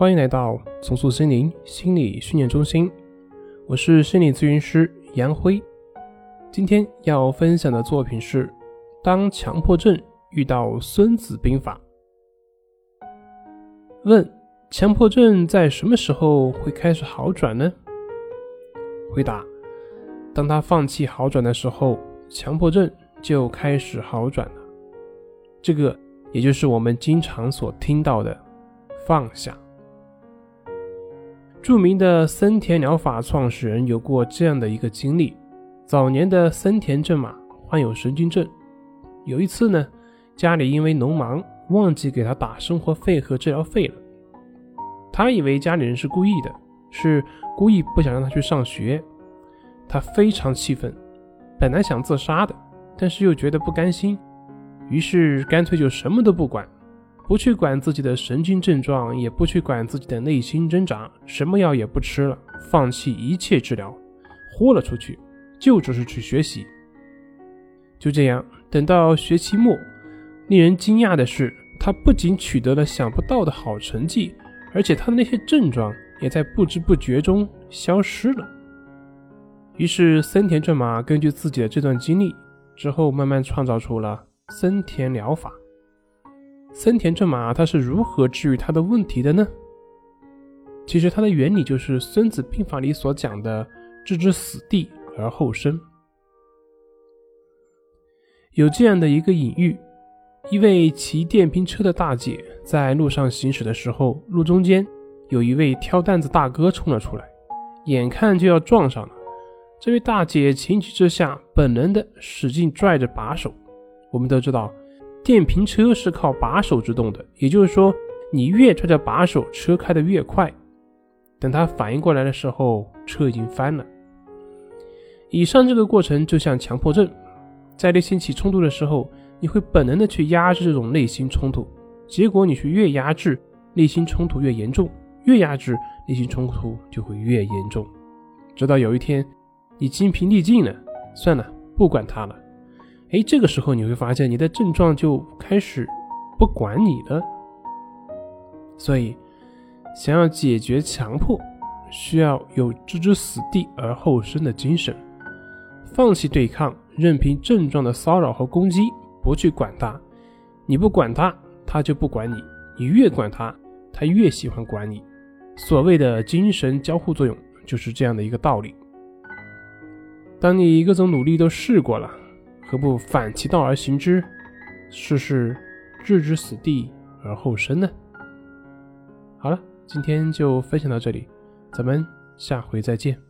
欢迎来到重塑心灵心理训练中心，我是心理咨询师杨辉。今天要分享的作品是：当强迫症遇到《孙子兵法》。问：强迫症在什么时候会开始好转呢？回答：当他放弃好转的时候，强迫症就开始好转了。这个也就是我们经常所听到的放下。著名的森田疗法创始人有过这样的一个经历：早年的森田正马患有神经症，有一次呢，家里因为农忙忘记给他打生活费和治疗费了。他以为家里人是故意的，是故意不想让他去上学。他非常气愤，本来想自杀的，但是又觉得不甘心，于是干脆就什么都不管。不去管自己的神经症状，也不去管自己的内心挣扎，什么药也不吃了，放弃一切治疗，豁了出去，就只是去学习。就这样，等到学期末，令人惊讶的是，他不仅取得了想不到的好成绩，而且他的那些症状也在不知不觉中消失了。于是，森田正马根据自己的这段经历，之后慢慢创造出了森田疗法。森田正马他是如何治愈他的问题的呢？其实它的原理就是《孙子兵法》里所讲的“置之死地而后生”。有这样的一个隐喻：一位骑电瓶车的大姐在路上行驶的时候，路中间有一位挑担子大哥冲了出来，眼看就要撞上了。这位大姐情急之下，本能的使劲拽着把手。我们都知道。电瓶车是靠把手制动的，也就是说，你越拽着把手，车开得越快。等他反应过来的时候，车已经翻了。以上这个过程就像强迫症，在内心起冲突的时候，你会本能的去压制这种内心冲突，结果你去越压制，内心冲突越严重，越压制，内心冲突就会越严重，直到有一天，你精疲力尽了，算了，不管他了。哎，这个时候你会发现你的症状就开始不管你了。所以，想要解决强迫，需要有置之死地而后生的精神，放弃对抗，任凭症状的骚扰和攻击，不去管它。你不管它，它就不管你；你越管它，它越喜欢管你。所谓的精神交互作用，就是这样的一个道理。当你各种努力都试过了。何不反其道而行之，事事置之死地而后生呢？好了，今天就分享到这里，咱们下回再见。